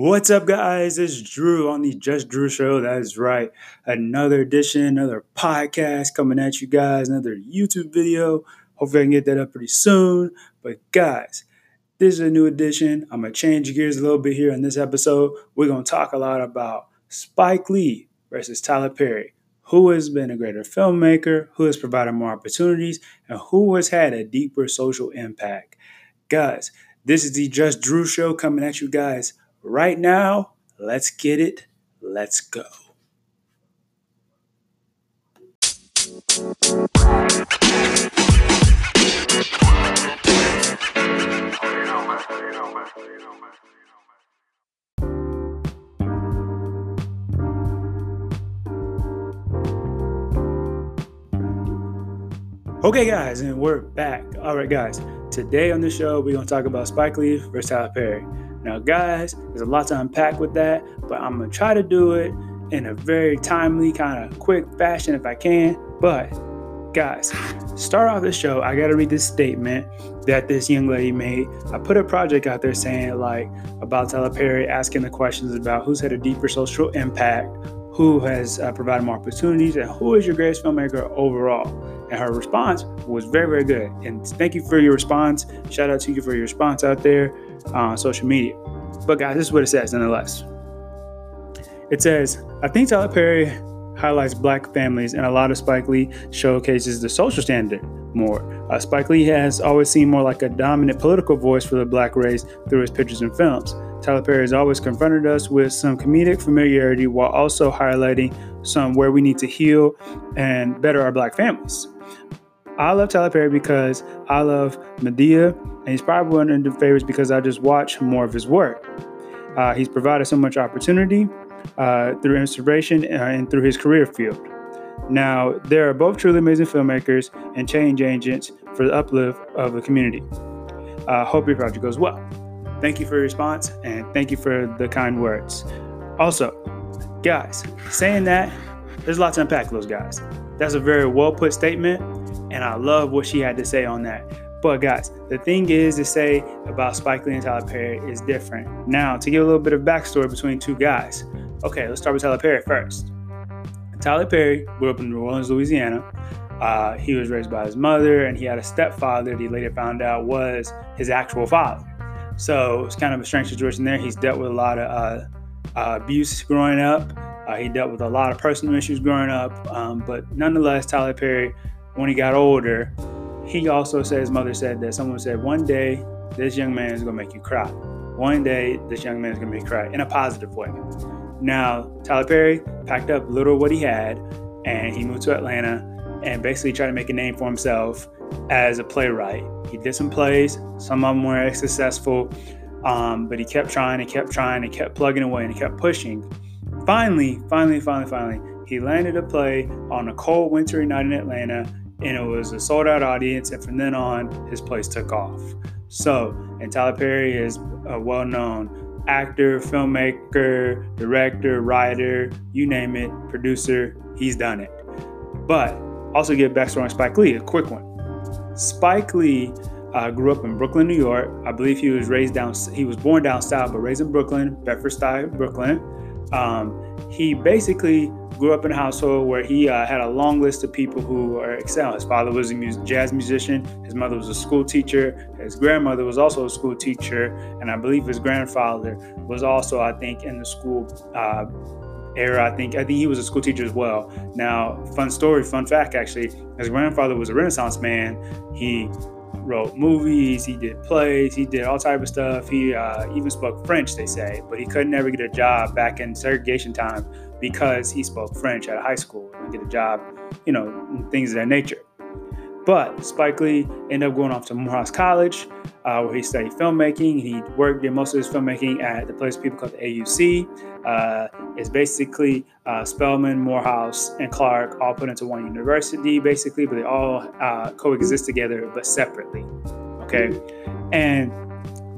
What's up, guys? It's Drew on the Just Drew Show. That is right. Another edition, another podcast coming at you guys, another YouTube video. Hopefully, I can get that up pretty soon. But, guys, this is a new edition. I'm going to change gears a little bit here in this episode. We're going to talk a lot about Spike Lee versus Tyler Perry. Who has been a greater filmmaker? Who has provided more opportunities? And who has had a deeper social impact? Guys, this is the Just Drew Show coming at you guys right now. Let's get it. Let's go. Okay, guys, and we're back. All right, guys. Today on the show, we're going to talk about Spike Lee versus Tyler Perry. Now, guys, there's a lot to unpack with that, but I'm going to try to do it in a very timely, kind of quick fashion if I can. But, guys, start off the show, I got to read this statement that this young lady made. I put a project out there saying, like, about Tyler Perry asking the questions about who's had a deeper social impact, who has uh, provided more opportunities, and who is your greatest filmmaker overall. And her response was very, very good. And thank you for your response. Shout out to you for your response out there on social media. But guys, this is what it says nonetheless. It says, I think Tyler Perry highlights black families and a lot of Spike Lee showcases the social standard more. Uh, Spike Lee has always seemed more like a dominant political voice for the black race through his pictures and films. Tyler Perry has always confronted us with some comedic familiarity while also highlighting some where we need to heal and better our black families. I love Tyler Perry because I love Madea, and he's probably one of the favorites because I just watch more of his work. Uh, he's provided so much opportunity uh, through inspiration uh, and through his career field. Now, they are both truly amazing filmmakers and change agents for the uplift of the community. Uh, hope your project goes well. Thank you for your response and thank you for the kind words. Also, guys, saying that, there's a lot to unpack those guys. That's a very well put statement and I love what she had to say on that. But guys, the thing is to say about Spike Lee and Tyler Perry is different. Now, to give a little bit of backstory between two guys. Okay, let's start with Tyler Perry first. Tyler Perry grew up in New Orleans, Louisiana. Uh, he was raised by his mother, and he had a stepfather that he later found out was his actual father. So it's kind of a strange situation there. He's dealt with a lot of uh, uh, abuse growing up. Uh, he dealt with a lot of personal issues growing up. Um, but nonetheless, Tyler Perry when he got older, he also said his mother said that someone said one day this young man is gonna make you cry. One day this young man is gonna make you cry in a positive way. Now Tyler Perry packed up little what he had and he moved to Atlanta and basically tried to make a name for himself as a playwright. He did some plays, some of them were successful, um, but he kept trying and kept trying and kept plugging away and he kept pushing. Finally, finally, finally, finally, he landed a play on a cold wintry night in Atlanta and it was a sold out audience. And from then on, his place took off. So, and Tyler Perry is a well known actor, filmmaker, director, writer, you name it, producer. He's done it. But also give backstory on Spike Lee, a quick one. Spike Lee uh, grew up in Brooklyn, New York. I believe he was raised down. He was born down south, but raised in Brooklyn, Bedford Stuyvesant, Brooklyn. Um, he basically grew up in a household where he uh, had a long list of people who are excelling. His father was a jazz musician. His mother was a school teacher. His grandmother was also a school teacher, and I believe his grandfather was also, I think, in the school uh, era. I think I think he was a school teacher as well. Now, fun story, fun fact, actually, his grandfather was a Renaissance man. He wrote movies, he did plays, he did all type of stuff. He uh, even spoke French, they say, but he could never get a job back in segregation time because he spoke French at high school and get a job, you know, things of that nature. But Spike Lee ended up going off to Morehouse College, uh, where he studied filmmaking. He worked, did most of his filmmaking at the place people call the AUC. Uh, it's basically uh, Spelman, Morehouse, and Clark all put into one university, basically, but they all uh, coexist together, but separately. Okay, and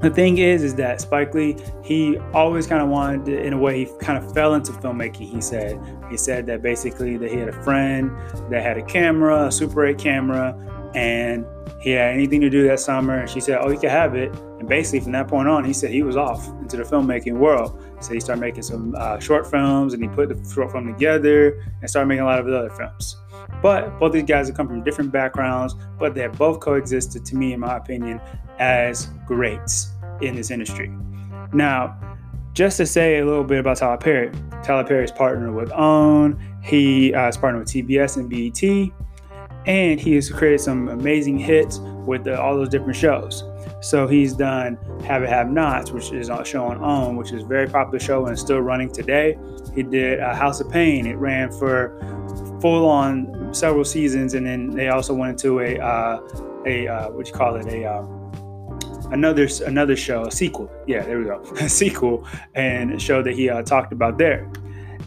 the thing is, is that Spike Lee, he always kind of wanted, to, in a way, he kind of fell into filmmaking. He said, he said that basically that he had a friend that had a camera, a Super 8 camera, and he had anything to do that summer. And she said, "Oh, you can have it." And basically, from that point on, he said he was off into the filmmaking world. So he started making some uh, short films, and he put the short film together and started making a lot of his other films. But both these guys have come from different backgrounds, but they have both coexisted, to me, in my opinion, as greats in this industry. Now, just to say a little bit about Tyler Perry, Tyler Perry is partnered with OWN. He uh, is partnered with TBS and BET, and he has created some amazing hits with the, all those different shows. So he's done Have It Have Nots, which is a show on OWN, which is a very popular show and still running today. He did uh, House of Payne. It ran for full on several seasons, and then they also went into a uh, a uh, what you call it a um, another another show, a sequel. Yeah, there we go, a sequel, and a show that he uh, talked about there.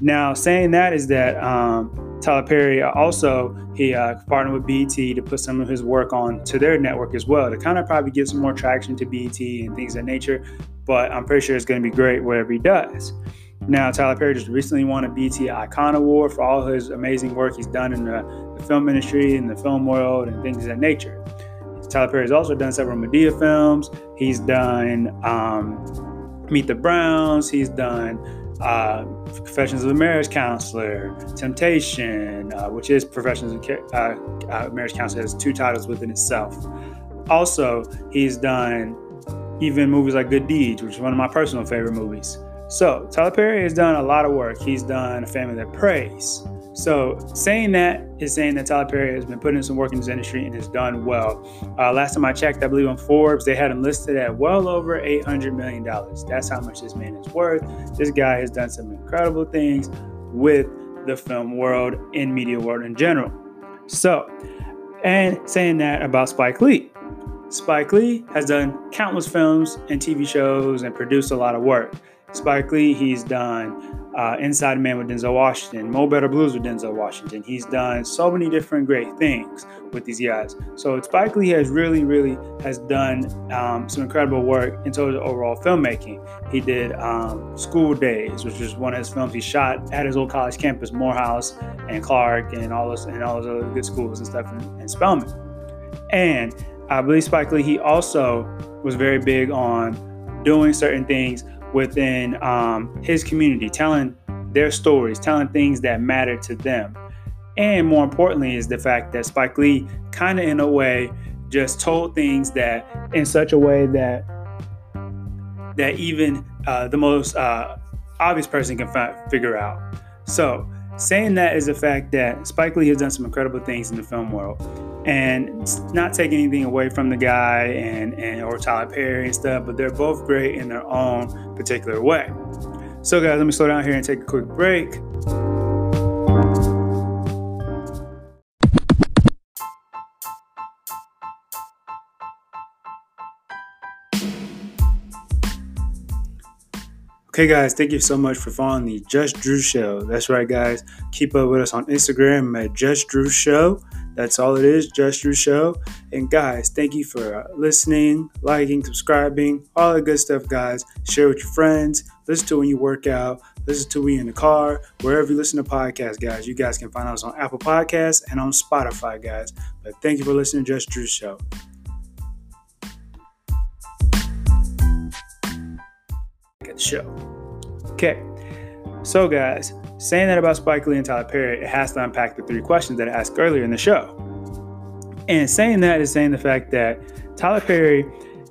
Now, saying that is that um, Tyler Perry also he uh, partnered with BET to put some of his work on to their network as well to kind of probably get some more traction to BET and things of that nature. But I'm pretty sure it's going to be great whatever he does. Now, Tyler Perry just recently won a BT Icon Award for all his amazing work he's done in the, the film industry and the film world and things of that nature. Tyler Perry has also done several Madea films. He's done um, Meet the Browns. He's done uh, Confessions of a Marriage Counselor, Temptation, uh, which is Professions of uh, uh, Marriage Counselor, has two titles within itself. Also, he's done even movies like Good Deeds, which is one of my personal favorite movies. So, Tyler Perry has done a lot of work. He's done A Family That Prays. So, saying that is saying that Tyler Perry has been putting in some work in this industry and has done well. Uh, last time I checked, I believe on Forbes, they had him listed at well over $800 million. That's how much this man is worth. This guy has done some incredible things with the film world and media world in general. So, and saying that about Spike Lee. Spike Lee has done countless films and TV shows and produced a lot of work. Spike Lee, he's done uh, Inside Man with Denzel Washington, Mo Better Blues with Denzel Washington. He's done so many different great things with these guys. So Spike Lee has really, really has done um, some incredible work in terms of overall filmmaking. He did um, School Daze, which was one of his films he shot at his old college campus, Morehouse and Clark, and all those and all those other good schools and stuff in, in Spelman. And I believe Spike Lee, he also was very big on doing certain things within um, his community, telling their stories, telling things that matter to them. And more importantly, is the fact that Spike Lee kind of, in a way, just told things that in such a way that that even uh, the most uh, obvious person can fi- figure out. So, saying that is the fact that Spike Lee has done some incredible things in the film world and not taking anything away from the guy and, and or Tyler Perry and stuff, but they're both great in their own particular way. So, guys, let me slow down here and take a quick break. Okay, guys, thank you so much for following the Just Drew Show. That's right, guys. Keep up with us on Instagram at Just Drew Show. That's all it is, Just Drew Show. And guys, thank you for uh, listening, liking, subscribing, all the good stuff, guys. Share with your friends. Listen to when you work out. Listen to when you're in the car, wherever you listen to podcasts, guys. You guys can find us on Apple Podcasts and on Spotify, guys. But thank you for listening to Just Drew Show. The show. Okay. So, guys, saying that about Spike Lee and Tyler Perry, it has to unpack the three questions that I asked earlier in the show. And saying that is saying the fact that Tyler Perry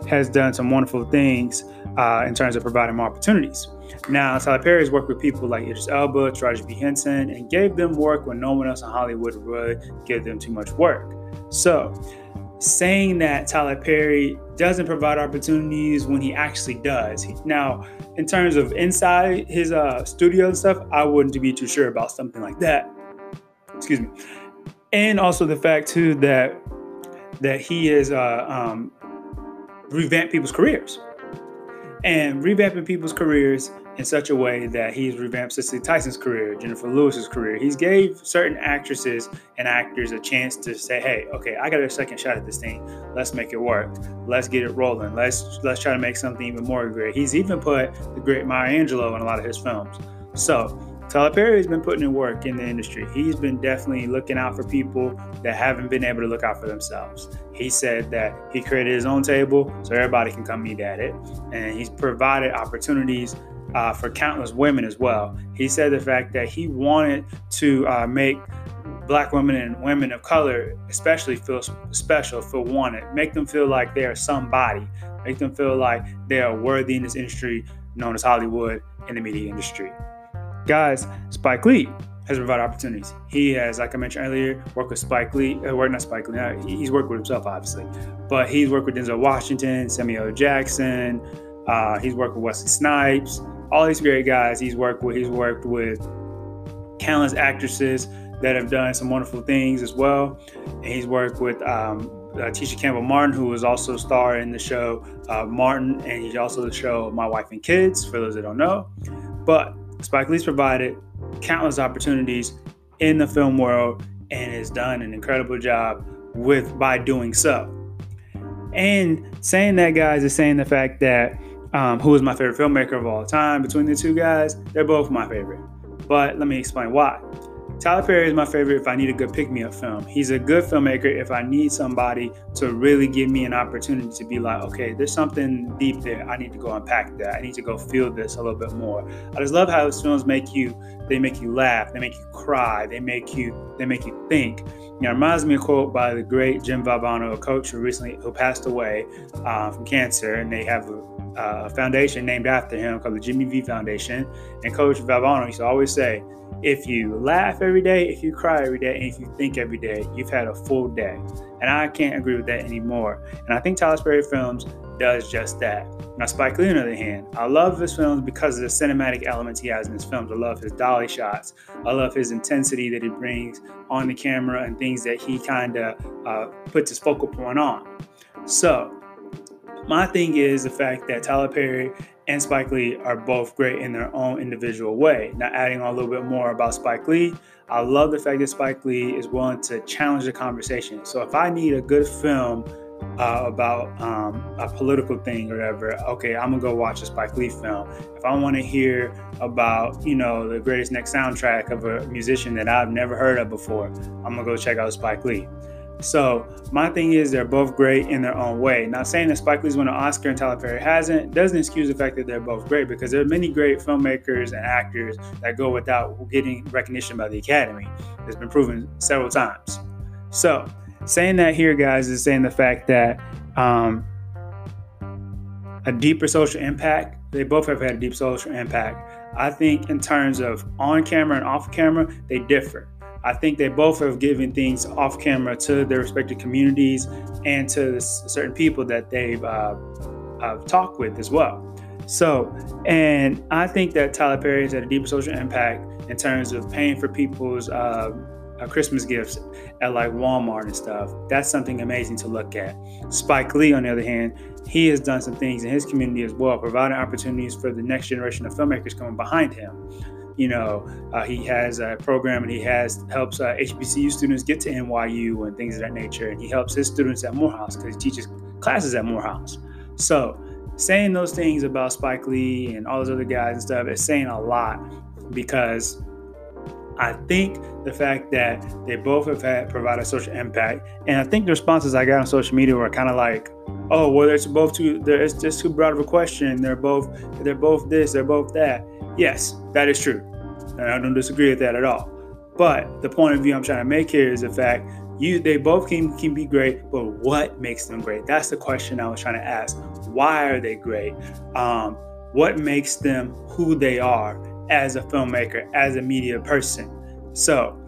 has done some wonderful things uh, in terms of providing more opportunities. Now, Tyler Perry has worked with people like Idris Elba, Taraji P. Henson, and gave them work when no one else in Hollywood would give them too much work. So, saying that Tyler Perry doesn't provide opportunities when he actually does. Now, in terms of inside his uh, studio and stuff, I wouldn't be too sure about something like that. Excuse me. And also the fact too that that he is uh, um, revamped people's careers and revamping people's careers in such a way that he's revamped Cicely Tyson's career, Jennifer Lewis's career. He's gave certain actresses and actors a chance to say, "Hey, okay, I got a second shot at this thing. Let's make it work. Let's get it rolling. Let's let's try to make something even more great." He's even put the great Maya Angelou in a lot of his films. So Tyler Perry has been putting in work in the industry. He's been definitely looking out for people that haven't been able to look out for themselves. He said that he created his own table so everybody can come eat at it, and he's provided opportunities uh, for countless women as well. He said the fact that he wanted to uh, make black women and women of color especially feel special, feel wanted, make them feel like they are somebody, make them feel like they are worthy in this industry known as Hollywood in the media industry. Guys, Spike Lee has provided opportunities. He has, like I mentioned earlier, worked with Spike Lee, uh, work not Spike Lee, uh, he's worked with himself obviously, but he's worked with Denzel Washington, Samuel Jackson, uh, he's worked with Wesley Snipes, all these great guys he's worked with. He's worked with countless actresses that have done some wonderful things as well. And he's worked with um, uh, Tisha Campbell Martin, who was also star in the show uh, Martin, and he's also the show My Wife and Kids, for those that don't know. But Spike Lee's provided countless opportunities in the film world and has done an incredible job with by doing so. And saying that, guys, is saying the fact that um, who is my favorite filmmaker of all time between the two guys, they're both my favorite. But let me explain why. Tyler Perry is my favorite if I need a good pick me up film. He's a good filmmaker if I need somebody to really give me an opportunity to be like, okay, there's something deep there. I need to go unpack that. I need to go feel this a little bit more. I just love how his films make you, they make you laugh, they make you cry, they make you, they make you think. You know, it reminds me of a quote by the great Jim Valvano, a coach who recently who passed away uh, from cancer, and they have a, a foundation named after him called the Jimmy V Foundation. And Coach Valvano used to always say, if you laugh every day, if you cry every day, and if you think every day, you've had a full day. And I can't agree with that anymore. And I think Tyler Perry Films does just that. Now, Spike Lee, on the other hand, I love his films because of the cinematic elements he has in his films. I love his dolly shots. I love his intensity that he brings on the camera and things that he kind of uh, puts his focal point on. So, my thing is the fact that Tyler Perry and Spike Lee are both great in their own individual way. Now, adding on a little bit more about Spike Lee, I love the fact that Spike Lee is willing to challenge the conversation. So, if I need a good film uh, about um, a political thing or whatever, okay, I'm gonna go watch a Spike Lee film. If I want to hear about, you know, the greatest next soundtrack of a musician that I've never heard of before, I'm gonna go check out Spike Lee. So my thing is they're both great in their own way. Not saying that Spike Lee's won an Oscar and Tyler Perry hasn't doesn't excuse the fact that they're both great because there are many great filmmakers and actors that go without getting recognition by the Academy. It's been proven several times. So saying that here, guys, is saying the fact that um, a deeper social impact. They both have had a deep social impact. I think in terms of on camera and off camera, they differ. I think they both have given things off camera to their respective communities and to certain people that they've uh, uh, talked with as well. So, and I think that Tyler Perry has had a deeper social impact in terms of paying for people's uh, uh, Christmas gifts at like Walmart and stuff. That's something amazing to look at. Spike Lee, on the other hand, he has done some things in his community as well, providing opportunities for the next generation of filmmakers coming behind him. You know, uh, he has a program and he has helps uh, HBCU students get to NYU and things of that nature. And he helps his students at Morehouse because he teaches classes at Morehouse. So saying those things about Spike Lee and all those other guys and stuff is saying a lot because I think the fact that they both have had provided social impact, and I think the responses I got on social media were kind of like, "Oh, well, it's both too. It's just too broad of a question. They're both. They're both this. They're both that." Yes, that is true. And I don't disagree with that at all. But the point of view I'm trying to make here is the fact you they both can, can be great, but what makes them great? That's the question I was trying to ask. Why are they great? Um, what makes them who they are as a filmmaker, as a media person? So,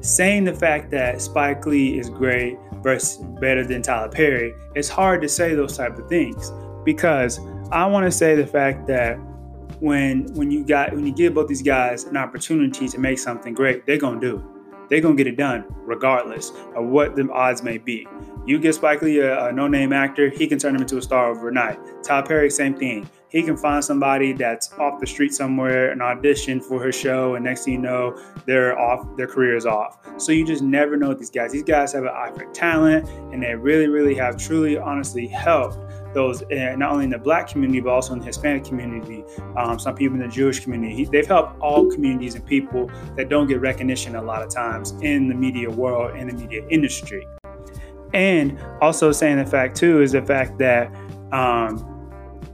saying the fact that Spike Lee is great versus better than Tyler Perry, it's hard to say those type of things because I want to say the fact that when when you got when you give both these guys an opportunity to make something great, they're gonna do it. They're gonna get it done regardless of what the odds may be. You get Spike Lee a, a no-name actor, he can turn him into a star overnight. Tyler Perry, same thing. He can find somebody that's off the street somewhere and audition for her show, and next thing you know, they're off. Their career is off. So you just never know these guys. These guys have an eye for talent, and they really, really have truly, honestly helped those uh, not only in the Black community but also in the Hispanic community. Um, some people in the Jewish community. He, they've helped all communities and people that don't get recognition a lot of times in the media world in the media industry. And also saying the fact too is the fact that um,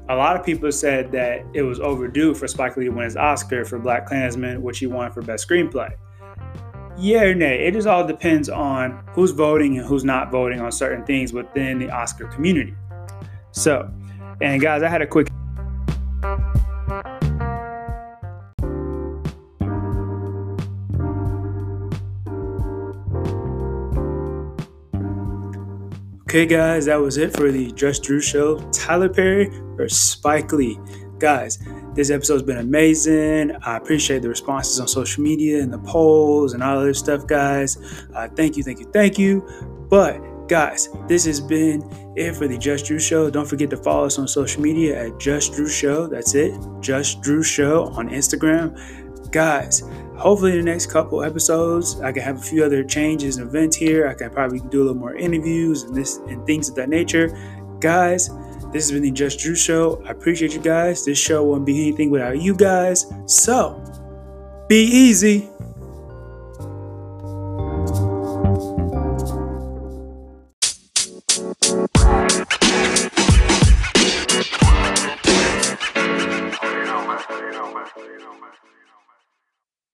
a lot of people said that it was overdue for Spike Lee to win his Oscar for BlacKkKlansman, which he won for Best Screenplay. Yeah or nay, it just all depends on who's voting and who's not voting on certain things within the Oscar community. So, and guys, I had a quick Okay, guys, that was it for the Just Drew show. Tyler Perry or Spike Lee. Guys, this episode's been amazing. I appreciate the responses on social media and the polls and all other stuff, guys. Uh, thank you, thank you, thank you. But, guys, this has been it for the Just Drew Show. Don't forget to follow us on social media at Just Drew Show. That's it, Just Drew Show on Instagram. Guys, hopefully in the next couple episodes i can have a few other changes and events here. I can probably do a little more interviews and this and things of that nature. Guys this has been the just drew show. I appreciate you guys. This show won't be anything without you guys. So be easy